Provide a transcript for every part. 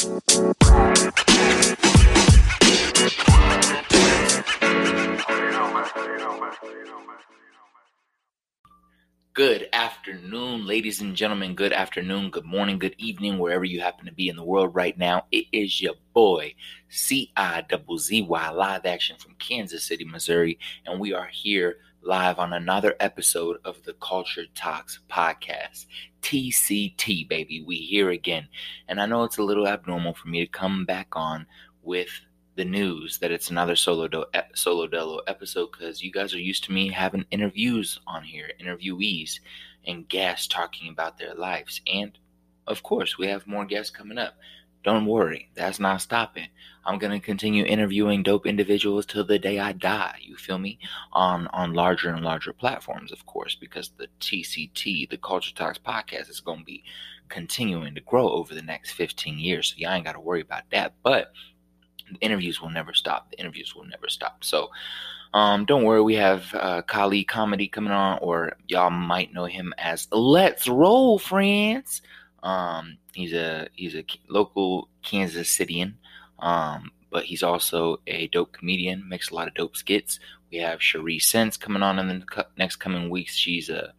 Good afternoon, ladies and gentlemen. Good afternoon, good morning, good evening, wherever you happen to be in the world right now. It is your boy, C I Z Y, live action from Kansas City, Missouri, and we are here live on another episode of the Culture Talks podcast. TCT, baby. We here again. And I know it's a little abnormal for me to come back on with the news that it's another solo do- solo dolo episode because you guys are used to me having interviews on here, interviewees and guests talking about their lives. And of course, we have more guests coming up. Don't worry, that's not stopping. I'm gonna continue interviewing dope individuals till the day I die. You feel me? On on larger and larger platforms, of course, because the TCT, the Culture Talks podcast, is gonna be continuing to grow over the next 15 years. So y'all ain't gotta worry about that. But the interviews will never stop. The interviews will never stop. So um, don't worry, we have uh, Kali Comedy coming on, or y'all might know him as Let's Roll Friends. Um, he's a he's a local Kansas Cityan, um, but he's also a dope comedian. Makes a lot of dope skits. We have Cherie Sense coming on in the next coming weeks. She's a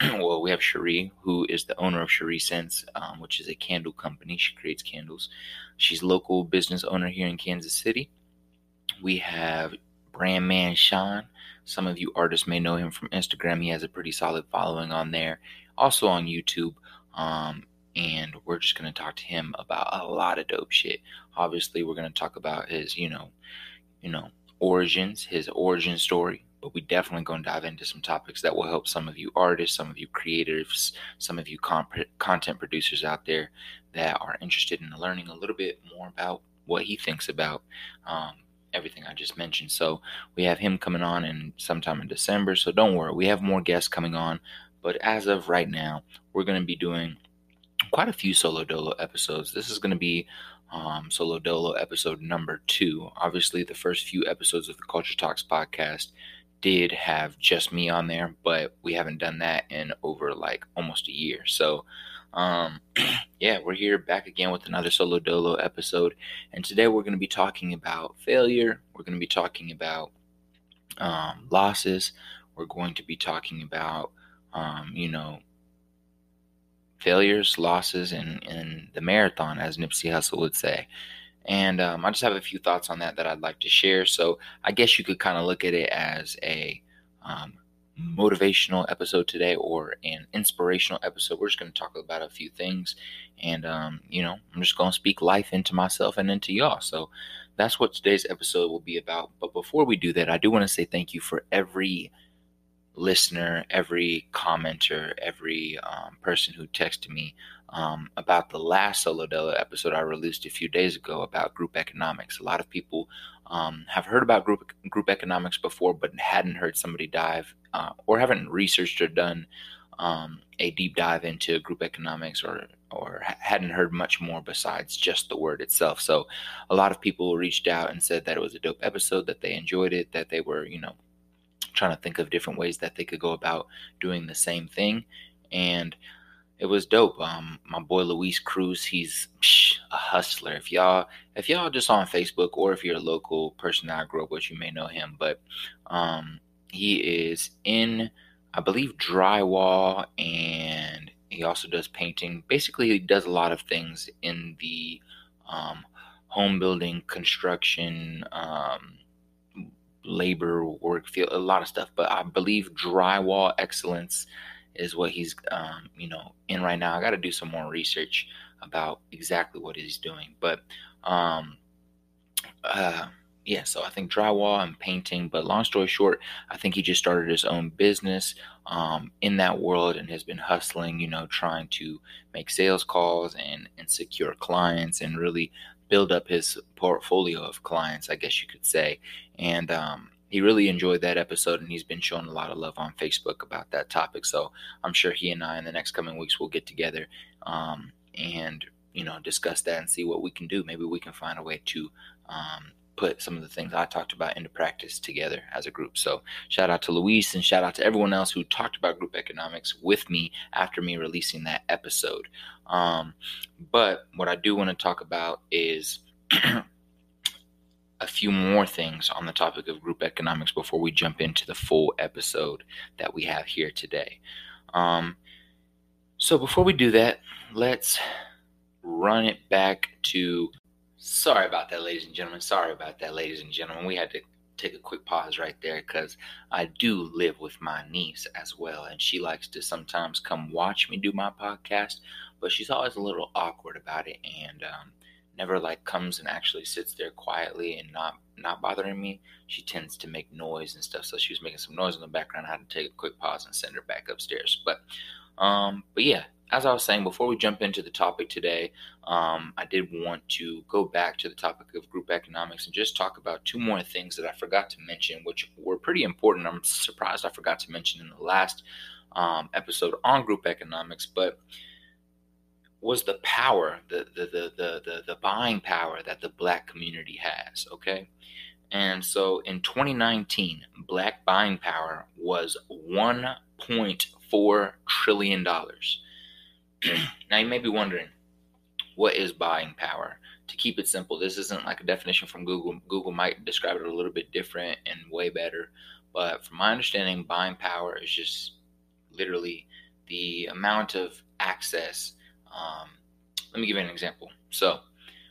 well, we have Cherie, who is the owner of Cherie Sense, um, which is a candle company. She creates candles. She's local business owner here in Kansas City. We have brand man Sean. Some of you artists may know him from Instagram. He has a pretty solid following on there. Also on YouTube. Um, and we're just going to talk to him about a lot of dope shit. Obviously, we're going to talk about his, you know, you know, origins, his origin story, but we definitely going to dive into some topics that will help some of you artists, some of you creatives, some of you comp- content producers out there that are interested in learning a little bit more about what he thinks about um, everything I just mentioned. So we have him coming on in sometime in December. So don't worry, we have more guests coming on. But as of right now, we're going to be doing quite a few solo dolo episodes. This is going to be um, solo dolo episode number two. Obviously, the first few episodes of the Culture Talks podcast did have just me on there, but we haven't done that in over like almost a year. So, um, yeah, we're here back again with another solo dolo episode, and today we're going to be talking about failure. We're going to be talking about um, losses. We're going to be talking about, um, you know, failures, losses, and in the marathon, as Nipsey Hussle would say. And um, I just have a few thoughts on that that I'd like to share. So I guess you could kind of look at it as a um, motivational episode today or an inspirational episode. We're just going to talk about a few things. And, um, you know, I'm just going to speak life into myself and into y'all. So that's what today's episode will be about. But before we do that, I do want to say thank you for every listener, every commenter, every um, person who texted me um, about the last Solo Dolo episode I released a few days ago about group economics. A lot of people um, have heard about group group economics before, but hadn't heard somebody dive uh, or haven't researched or done um, a deep dive into group economics or or hadn't heard much more besides just the word itself. So a lot of people reached out and said that it was a dope episode, that they enjoyed it, that they were, you know, trying to think of different ways that they could go about doing the same thing. And it was dope. Um, my boy Luis Cruz, he's psh, a hustler. If y'all, if y'all just on Facebook or if you're a local person that I grew up with, you may know him. But um, he is in, I believe, drywall, and he also does painting. Basically, he does a lot of things in the um, home building, construction, um, labor work field, a lot of stuff. But I believe drywall excellence is what he's um, you know in right now. I got to do some more research about exactly what he's doing, but um, uh, yeah. So I think drywall and painting. But long story short, I think he just started his own business um, in that world and has been hustling. You know, trying to make sales calls and and secure clients and really build up his portfolio of clients, I guess you could say. And um, he really enjoyed that episode and he's been showing a lot of love on Facebook about that topic. So I'm sure he and I in the next coming weeks will get together um, and you know discuss that and see what we can do. Maybe we can find a way to um, put some of the things I talked about into practice together as a group. So shout out to Luis and shout out to everyone else who talked about group economics with me after me releasing that episode. Um, but what I do want to talk about is a few more things on the topic of group economics before we jump into the full episode that we have here today. Um, so before we do that, let's run it back to. Sorry about that, ladies and gentlemen. Sorry about that, ladies and gentlemen. We had to take a quick pause right there because I do live with my niece as well, and she likes to sometimes come watch me do my podcast, but she's always a little awkward about it and um, never like comes and actually sits there quietly and not not bothering me. She tends to make noise and stuff, so she was making some noise in the background. I had to take a quick pause and send her back upstairs, but um, but yeah, as I was saying, before we jump into the topic today, um, I did want to go back to the topic of group economics and just talk about two more things that I forgot to mention, which were pretty important. I'm surprised I forgot to mention in the last um, episode on group economics, but was the power, the, the the, the the the buying power that the black community has. Okay, and so in 2019, black buying power was 1.4 trillion dollars. now you may be wondering, what is buying power? To keep it simple, this isn't like a definition from Google. Google might describe it a little bit different and way better. But from my understanding, buying power is just literally the amount of access. Um, let me give you an example. So,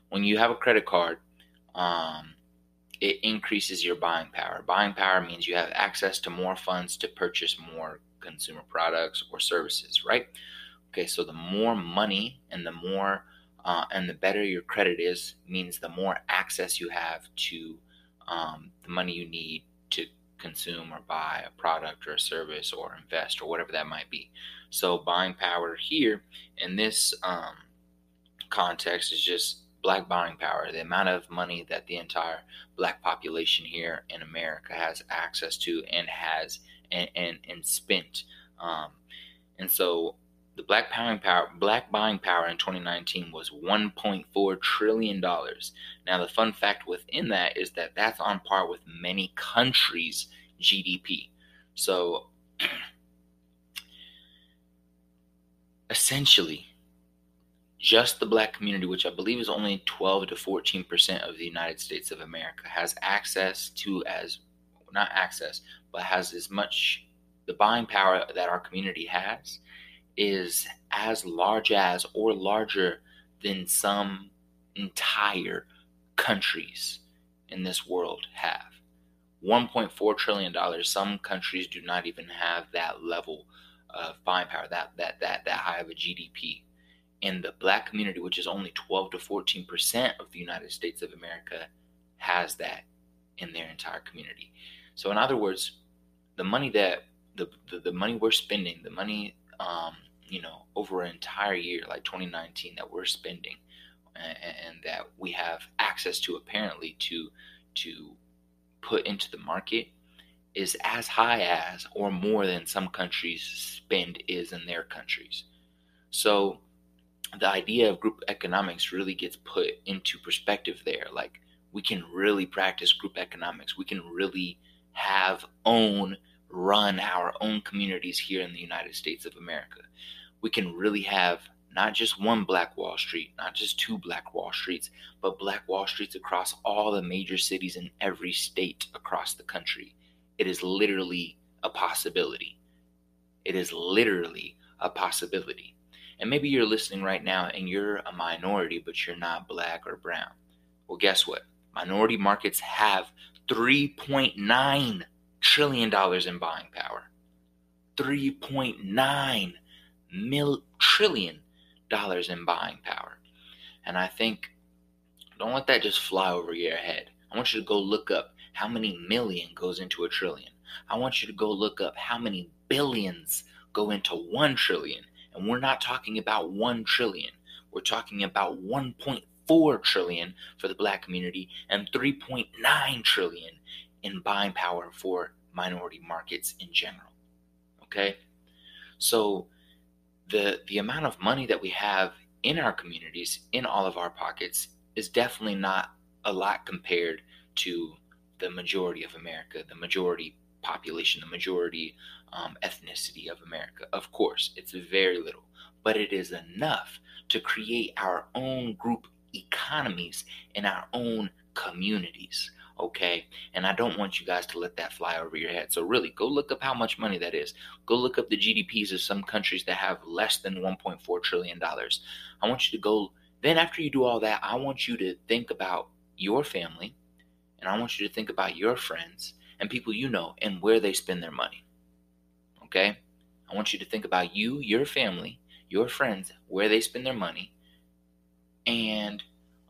when you have a credit card, um, it increases your buying power. Buying power means you have access to more funds to purchase more consumer products or services, right? Okay, so the more money and the more uh, and the better your credit is means the more access you have to um, the money you need to consume or buy a product or a service or invest or whatever that might be. So buying power here in this um, context is just black buying power, the amount of money that the entire black population here in America has access to and has and and, and spent. Um, and so the black buying power, black buying power in 2019 was 1.4 trillion dollars. Now, the fun fact within that is that that's on par with many countries' GDP. So, essentially, just the black community, which I believe is only 12 to 14 percent of the United States of America, has access to as not access, but has as much the buying power that our community has is as large as or larger than some entire countries in this world have. $1.4 trillion. Some countries do not even have that level of buying power, that that that that high of a GDP. And the black community, which is only 12 to 14 percent of the United States of America, has that in their entire community. So, in other words, the money that the, the, the money we're spending, the money um, you know, over an entire year like 2019 that we're spending and, and that we have access to apparently to to put into the market is as high as or more than some countries spend is in their countries. So the idea of group economics really gets put into perspective there. Like we can really practice group economics. We can really have own run our own communities here in the United States of America we can really have not just one Black Wall Street, not just two Black Wall Streets, but Black Wall Streets across all the major cities in every state across the country. It is literally a possibility. It is literally a possibility. And maybe you're listening right now and you're a minority, but you're not black or brown. Well, guess what? Minority markets have $3.9 trillion dollars in buying power. 3.9 mil trillion dollars in buying power. And I think don't let that just fly over your head. I want you to go look up how many million goes into a trillion. I want you to go look up how many billions go into 1 trillion. And we're not talking about 1 trillion. We're talking about 1.4 trillion for the black community and 3.9 trillion in buying power for minority markets in general. Okay? So the the amount of money that we have in our communities in all of our pockets is definitely not a lot compared to the majority of America, the majority population, the majority um, ethnicity of America. Of course, it's very little, but it is enough to create our own group economies in our own communities. Okay. And I don't want you guys to let that fly over your head. So, really, go look up how much money that is. Go look up the GDPs of some countries that have less than $1.4 trillion. I want you to go. Then, after you do all that, I want you to think about your family and I want you to think about your friends and people you know and where they spend their money. Okay? I want you to think about you, your family, your friends, where they spend their money. And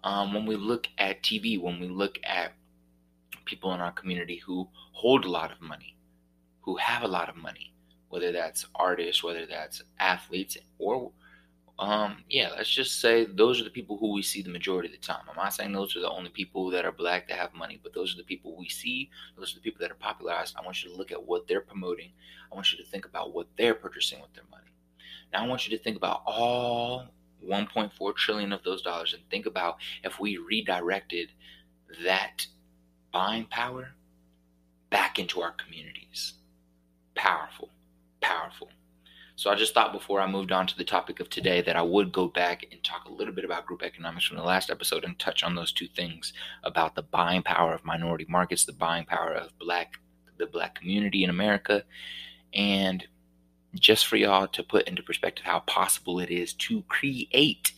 um, when we look at TV, when we look at people in our community who hold a lot of money, who have a lot of money, whether that's artists, whether that's athletes, or um, yeah, let's just say those are the people who we see the majority of the time. I'm not saying those are the only people that are black that have money, but those are the people we see. Those are the people that are popularized. I want you to look at what they're promoting. I want you to think about what they're purchasing with their money. Now I want you to think about all 1.4 trillion of those dollars and think about if we redirected that buying power back into our communities. Powerful, powerful. So I just thought before I moved on to the topic of today that I would go back and talk a little bit about group economics from the last episode and touch on those two things about the buying power of minority markets, the buying power of black the black community in America, and just for y'all to put into perspective how possible it is to create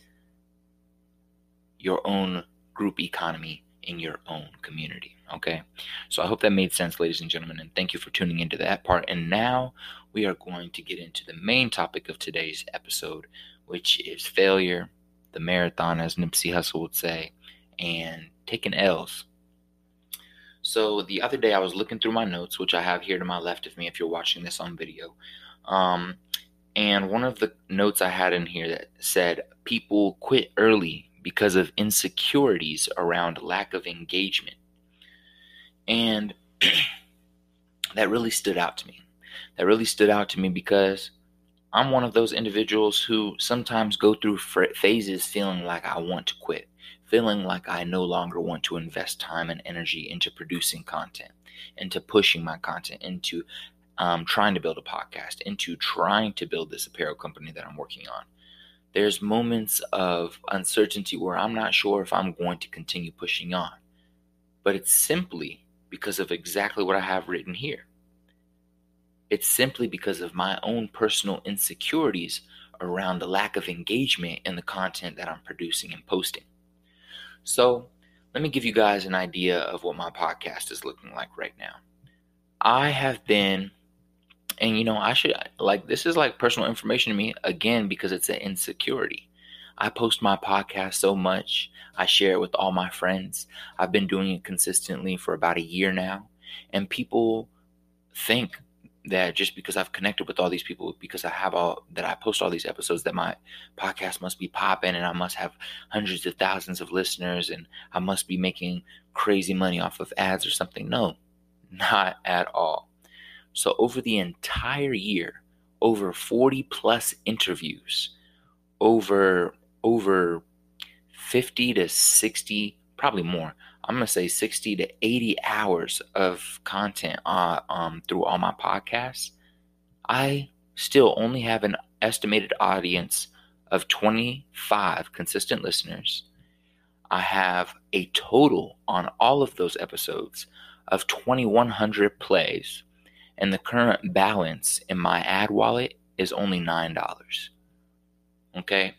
your own group economy in your own community. Okay. So I hope that made sense, ladies and gentlemen, and thank you for tuning into that part. And now we are going to get into the main topic of today's episode, which is failure, the marathon, as Nipsey Hussle would say, and taking L's. So the other day I was looking through my notes, which I have here to my left of me if you're watching this on video. Um, and one of the notes I had in here that said people quit early because of insecurities around lack of engagement. And that really stood out to me. That really stood out to me because I'm one of those individuals who sometimes go through phases feeling like I want to quit, feeling like I no longer want to invest time and energy into producing content, into pushing my content, into um, trying to build a podcast, into trying to build this apparel company that I'm working on there's moments of uncertainty where I'm not sure if I'm going to continue pushing on. But it's simply because of exactly what I have written here. It's simply because of my own personal insecurities around the lack of engagement in the content that I'm producing and posting. So, let me give you guys an idea of what my podcast is looking like right now. I have been and you know i should like this is like personal information to me again because it's an insecurity i post my podcast so much i share it with all my friends. I've been doing it consistently for about a year now. And people think that just because i've connected with all these people because i have all that i post all these episodes that my podcast must be popping and i must have hundreds of thousands of listeners and i must be making crazy money off of ads or something. No not at all. So, over the entire year, over 40 plus interviews, over over 50 to 60, probably more. I'm gonna say 60 to 80 hours of content uh, um, through all my podcasts. I still only have an estimated audience of 25 consistent listeners. I have a total on all of those episodes of 2,100 plays and the current balance in my ad wallet is only $9. Okay?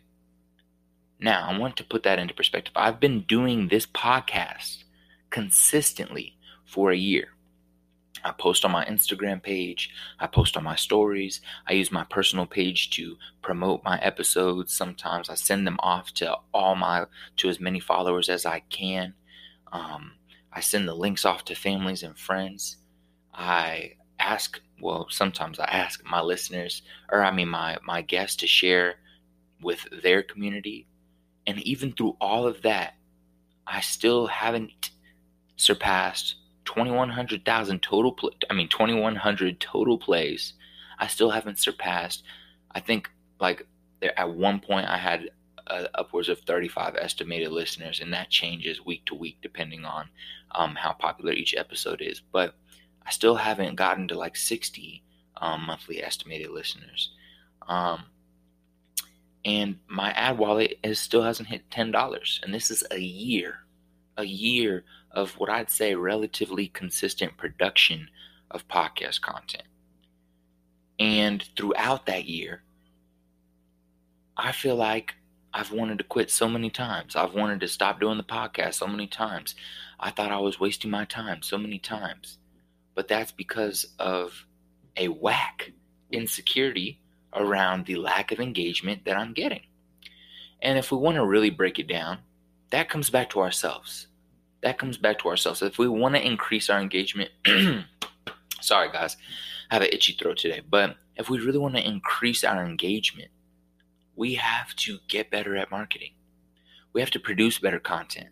Now, I want to put that into perspective. I've been doing this podcast consistently for a year. I post on my Instagram page, I post on my stories, I use my personal page to promote my episodes. Sometimes I send them off to all my to as many followers as I can. Um, I send the links off to families and friends. I ask well sometimes i ask my listeners or i mean my my guests to share with their community and even through all of that i still haven't surpassed 2100,000 total I mean 2100 total plays I still haven't surpassed I think like there at one point I had uh, upwards of 35 estimated listeners, and that changes week to week depending on um, how popular each episode is. But I still haven't gotten to like 60 um, monthly estimated listeners. Um, and my ad wallet is still hasn't hit $10. And this is a year, a year of what I'd say relatively consistent production of podcast content. And throughout that year, I feel like I've wanted to quit so many times. I've wanted to stop doing the podcast so many times. I thought I was wasting my time so many times. But that's because of a whack insecurity around the lack of engagement that I'm getting. And if we want to really break it down, that comes back to ourselves. That comes back to ourselves. If we want to increase our engagement, sorry guys, I have an itchy throat today, but if we really want to increase our engagement, we have to get better at marketing. We have to produce better content.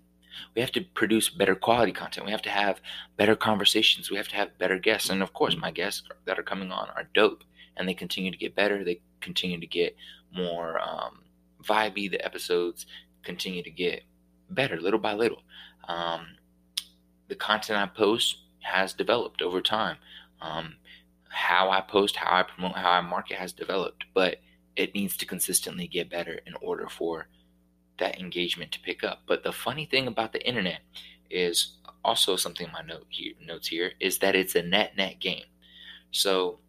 We have to produce better quality content. We have to have better conversations. We have to have better guests. And of course, my guests that are coming on are dope and they continue to get better. They continue to get more um, vibey. The episodes continue to get better little by little. Um, the content I post has developed over time. Um, how I post, how I promote, how I market has developed, but it needs to consistently get better in order for that engagement to pick up. But the funny thing about the internet is also something my note here, notes here is that it's a net net game. So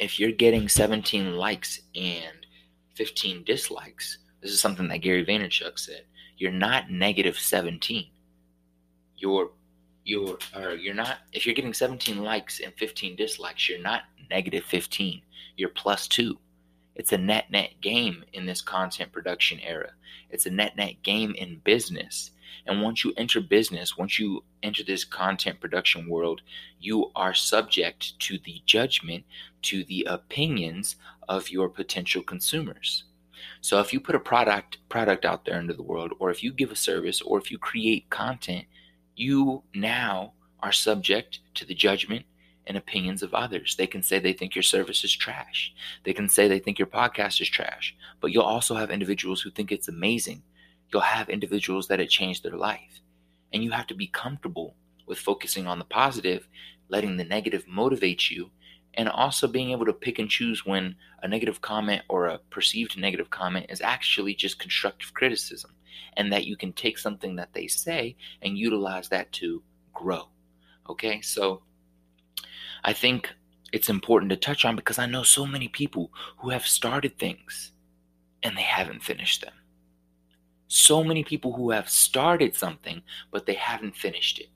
if you're getting 17 likes and 15 dislikes, this is something that Gary Vaynerchuk said. You're not negative 17. You're you're or you're not if you're getting 17 likes and 15 dislikes, you're not negative 15. You're plus 2. It's a net net game in this content production era. It's a net net game in business. And once you enter business, once you enter this content production world, you are subject to the judgment, to the opinions of your potential consumers. So if you put a product product out there into the world or if you give a service or if you create content, you now are subject to the judgment and opinions of others. They can say they think your service is trash. They can say they think your podcast is trash. But you'll also have individuals who think it's amazing you'll have individuals that it changed their life. And you have to be comfortable with focusing on the positive, letting the negative motivate you, and also being able to pick and choose when a negative comment or a perceived negative comment is actually just constructive criticism, and that you can take something that they say and utilize that to grow. Okay, so I think it's important to touch on because I know so many people who have started things and they haven't finished them so many people who have started something, but they haven't finished it.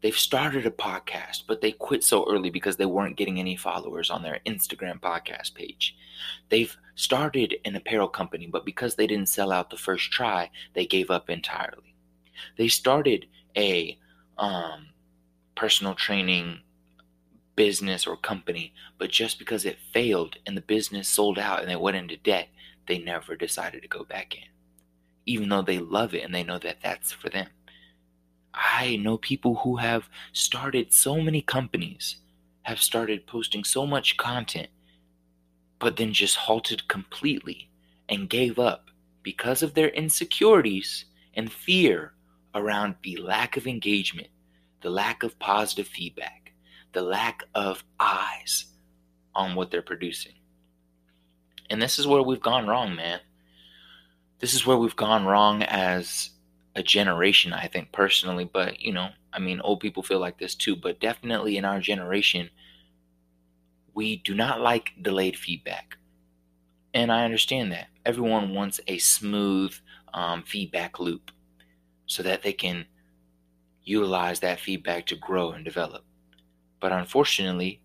They've started a podcast, but they quit so early because they weren't getting any followers on their Instagram podcast page. They've started an apparel company, but because they didn't sell out the first try, they gave up entirely. They started a um, personal training business or company, but just because it failed and the business sold out and they went into debt, they never decided to go back in even though they love it and they know that that's for them. I know people who have started so many companies, have started posting so much content, but then just halted completely and gave up because of their insecurities and fear around the lack of engagement, the lack of positive feedback, the lack of eyes on what they're producing. And this is where we've gone wrong, man this is where we've gone wrong as a generation, I think personally. But, you know, I mean, old people feel like this too. But definitely in our generation, we do not like delayed feedback. And I understand that. Everyone wants a smooth um, feedback loop so that they can utilize that feedback to grow and develop. But unfortunately,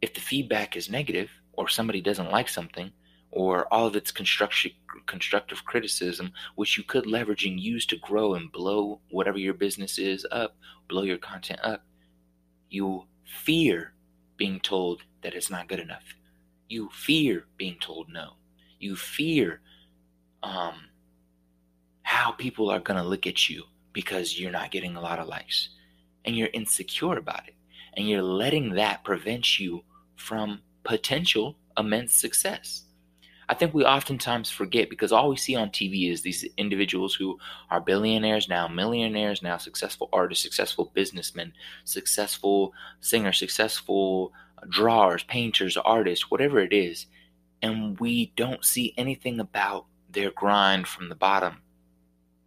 if the feedback is negative or somebody doesn't like something, or all of its construction, constructive criticism, which you could leverage and use to grow and blow whatever your business is up, blow your content up. You fear being told that it's not good enough. You fear being told no. You fear um, how people are going to look at you because you're not getting a lot of likes. And you're insecure about it. And you're letting that prevent you from potential immense success. I think we oftentimes forget because all we see on TV is these individuals who are billionaires now, millionaires now, successful artists, successful businessmen, successful singers, successful drawers, painters, artists, whatever it is. And we don't see anything about their grind from the bottom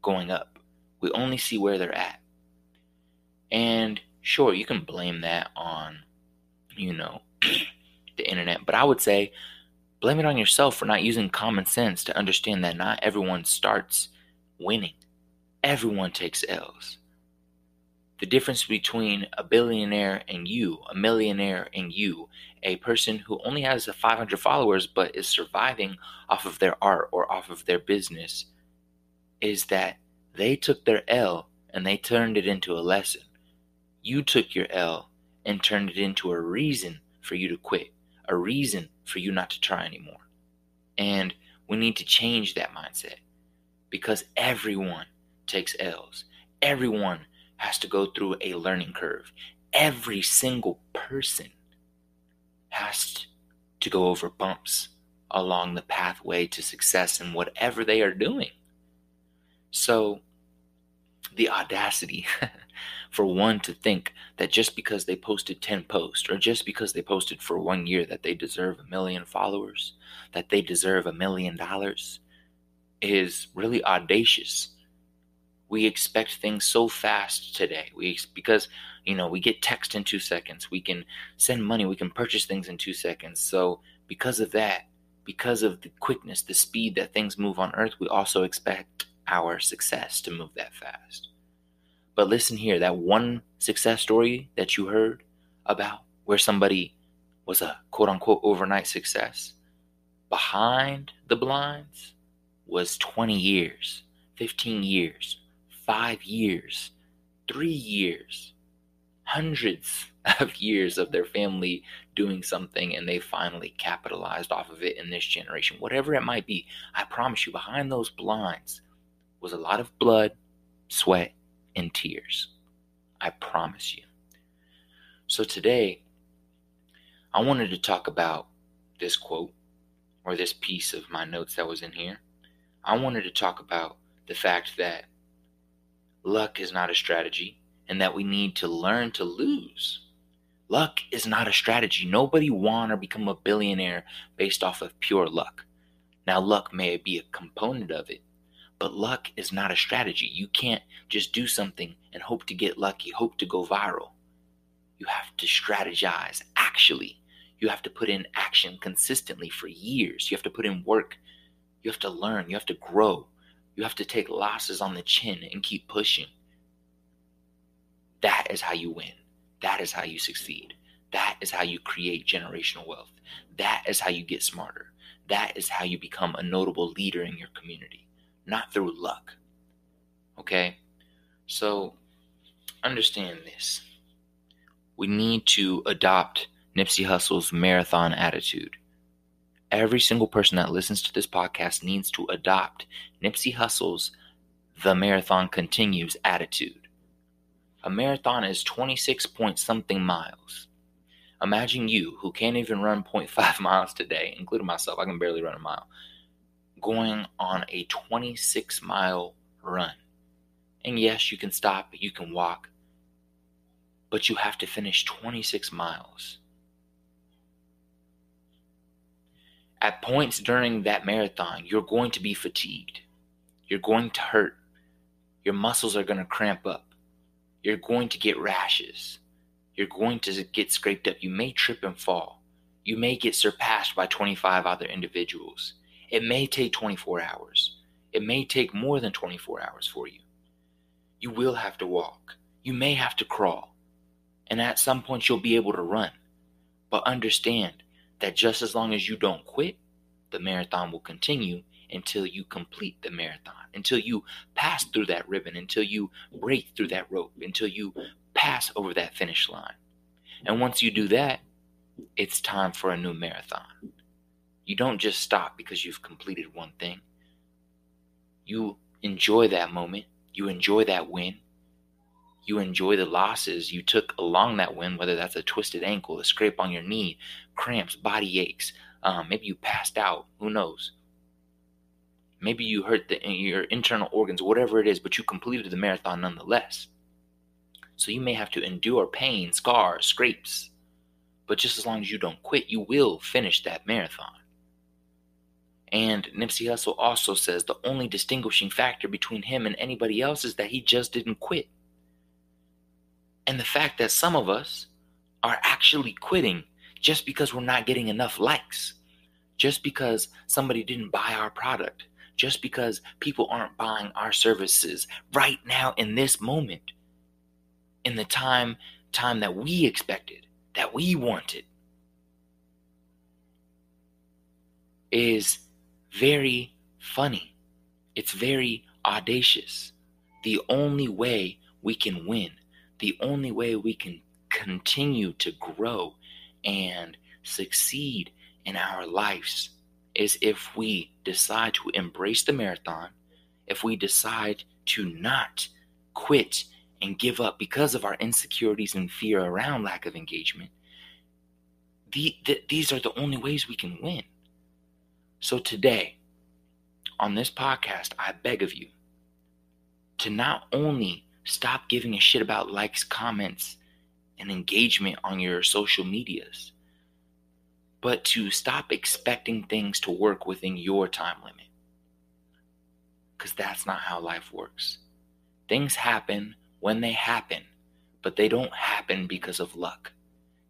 going up. We only see where they're at. And sure, you can blame that on, you know, the internet, but I would say blame it on yourself for not using common sense to understand that not everyone starts winning. Everyone takes L's. The difference between a billionaire and you, a millionaire and you, a person who only has 500 followers but is surviving off of their art or off of their business, is that they took their L and they turned it into a lesson. You took your L and turned it into a reason for you to quit, a reason for you not to try anymore. And we need to change that mindset because everyone takes L's. Everyone has to go through a learning curve. Every single person has to go over bumps along the pathway to success in whatever they are doing. So, the audacity for one to think that just because they posted 10 posts or just because they posted for one year that they deserve a million followers, that they deserve a million dollars is really audacious. We expect things so fast today. We because you know, we get text in 2 seconds. We can send money, we can purchase things in 2 seconds. So, because of that, because of the quickness, the speed that things move on earth, we also expect our success to move that fast. But listen here that one success story that you heard about where somebody was a quote unquote overnight success behind the blinds was 20 years, 15 years, five years, three years, hundreds of years of their family doing something and they finally capitalized off of it in this generation. Whatever it might be, I promise you, behind those blinds was a lot of blood, sweat, and tears. I promise you. So today, I wanted to talk about this quote or this piece of my notes that was in here. I wanted to talk about the fact that luck is not a strategy and that we need to learn to lose. Luck is not a strategy. Nobody won or become a billionaire based off of pure luck. Now, luck may be a component of it, but luck is not a strategy. You can't just do something and hope to get lucky, hope to go viral. You have to strategize actually. You have to put in action consistently for years. You have to put in work. You have to learn. You have to grow. You have to take losses on the chin and keep pushing. That is how you win. That is how you succeed. That is how you create generational wealth. That is how you get smarter. That is how you become a notable leader in your community not through luck. Okay? So understand this. We need to adopt Nipsey Hussle's marathon attitude. Every single person that listens to this podcast needs to adopt Nipsey Hussle's the marathon continues attitude. A marathon is 26 point something miles. Imagine you, who can't even run 0.5 miles today, including myself, I can barely run a mile going on a 26 mile run. And yes, you can stop, you can walk, but you have to finish 26 miles. At points during that marathon, you're going to be fatigued. You're going to hurt. Your muscles are going to cramp up. You're going to get rashes. You're going to get scraped up. You may trip and fall. You may get surpassed by 25 other individuals. It may take 24 hours. It may take more than 24 hours for you. You will have to walk. You may have to crawl. And at some point, you'll be able to run. But understand that just as long as you don't quit, the marathon will continue until you complete the marathon, until you pass through that ribbon, until you break through that rope, until you pass over that finish line. And once you do that, it's time for a new marathon. You don't just stop because you've completed one thing. You enjoy that moment. You enjoy that win. You enjoy the losses you took along that win, whether that's a twisted ankle, a scrape on your knee, cramps, body aches, Um, maybe you passed out. Who knows? Maybe you hurt the, your internal organs, whatever it is, but you completed the marathon nonetheless. So you may have to endure pain, scars, scrapes. But just as long as you don't quit, you will finish that marathon. And Nipsey Hussle also says the only distinguishing factor between him and anybody else is that he just didn't quit. And the fact that some of us are actually quitting just because we're not getting enough likes, just because somebody didn't buy our product, just because people aren't buying our services right now in this moment, in the time time that we expected, that we wanted, is very funny. It's very audacious. The only way we can win, the only way we can continue to grow and succeed in our lives is if we decide to embrace the marathon, if we decide to not quit and give up because of our insecurities and fear around lack of engagement, the, the, these are the only ways we can win. So today, on this podcast, I beg of you to not only stop giving a shit about likes, comments, and engagement on your social medias, but to stop expecting things to work within your time limit. Because that's not how life works. Things happen when they happen, but they don't happen because of luck.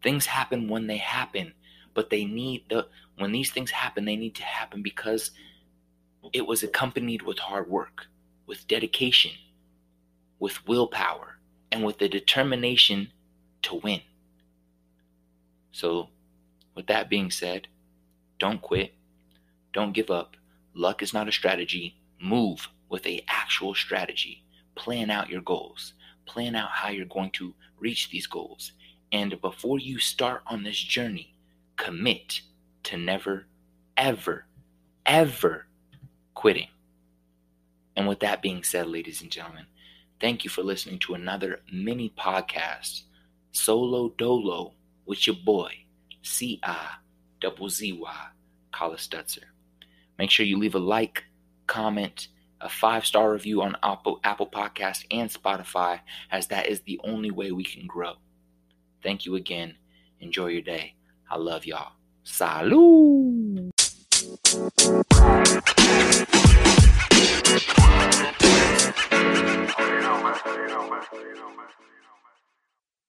Things happen when they happen, but they need the when these things happen, they need to happen because it was accompanied with hard work, with dedication, with willpower, and with the determination to win. So with that being said, don't quit. Don't give up. Luck is not a strategy. Move with a actual strategy. Plan out your goals. Plan out how you're going to reach these goals. And before you start on this journey, commit to never, ever, ever quitting. And with that being said, ladies and gentlemen, thank you for listening to another mini podcast, Solo Dolo, with your boy, C I double Z Y, Collis Stutzer. Make sure you leave a like, comment, a five star review on Apple, Apple Podcast and Spotify, as that is the only way we can grow. Thank you again. Enjoy your day. I love y'all. ¡Salud!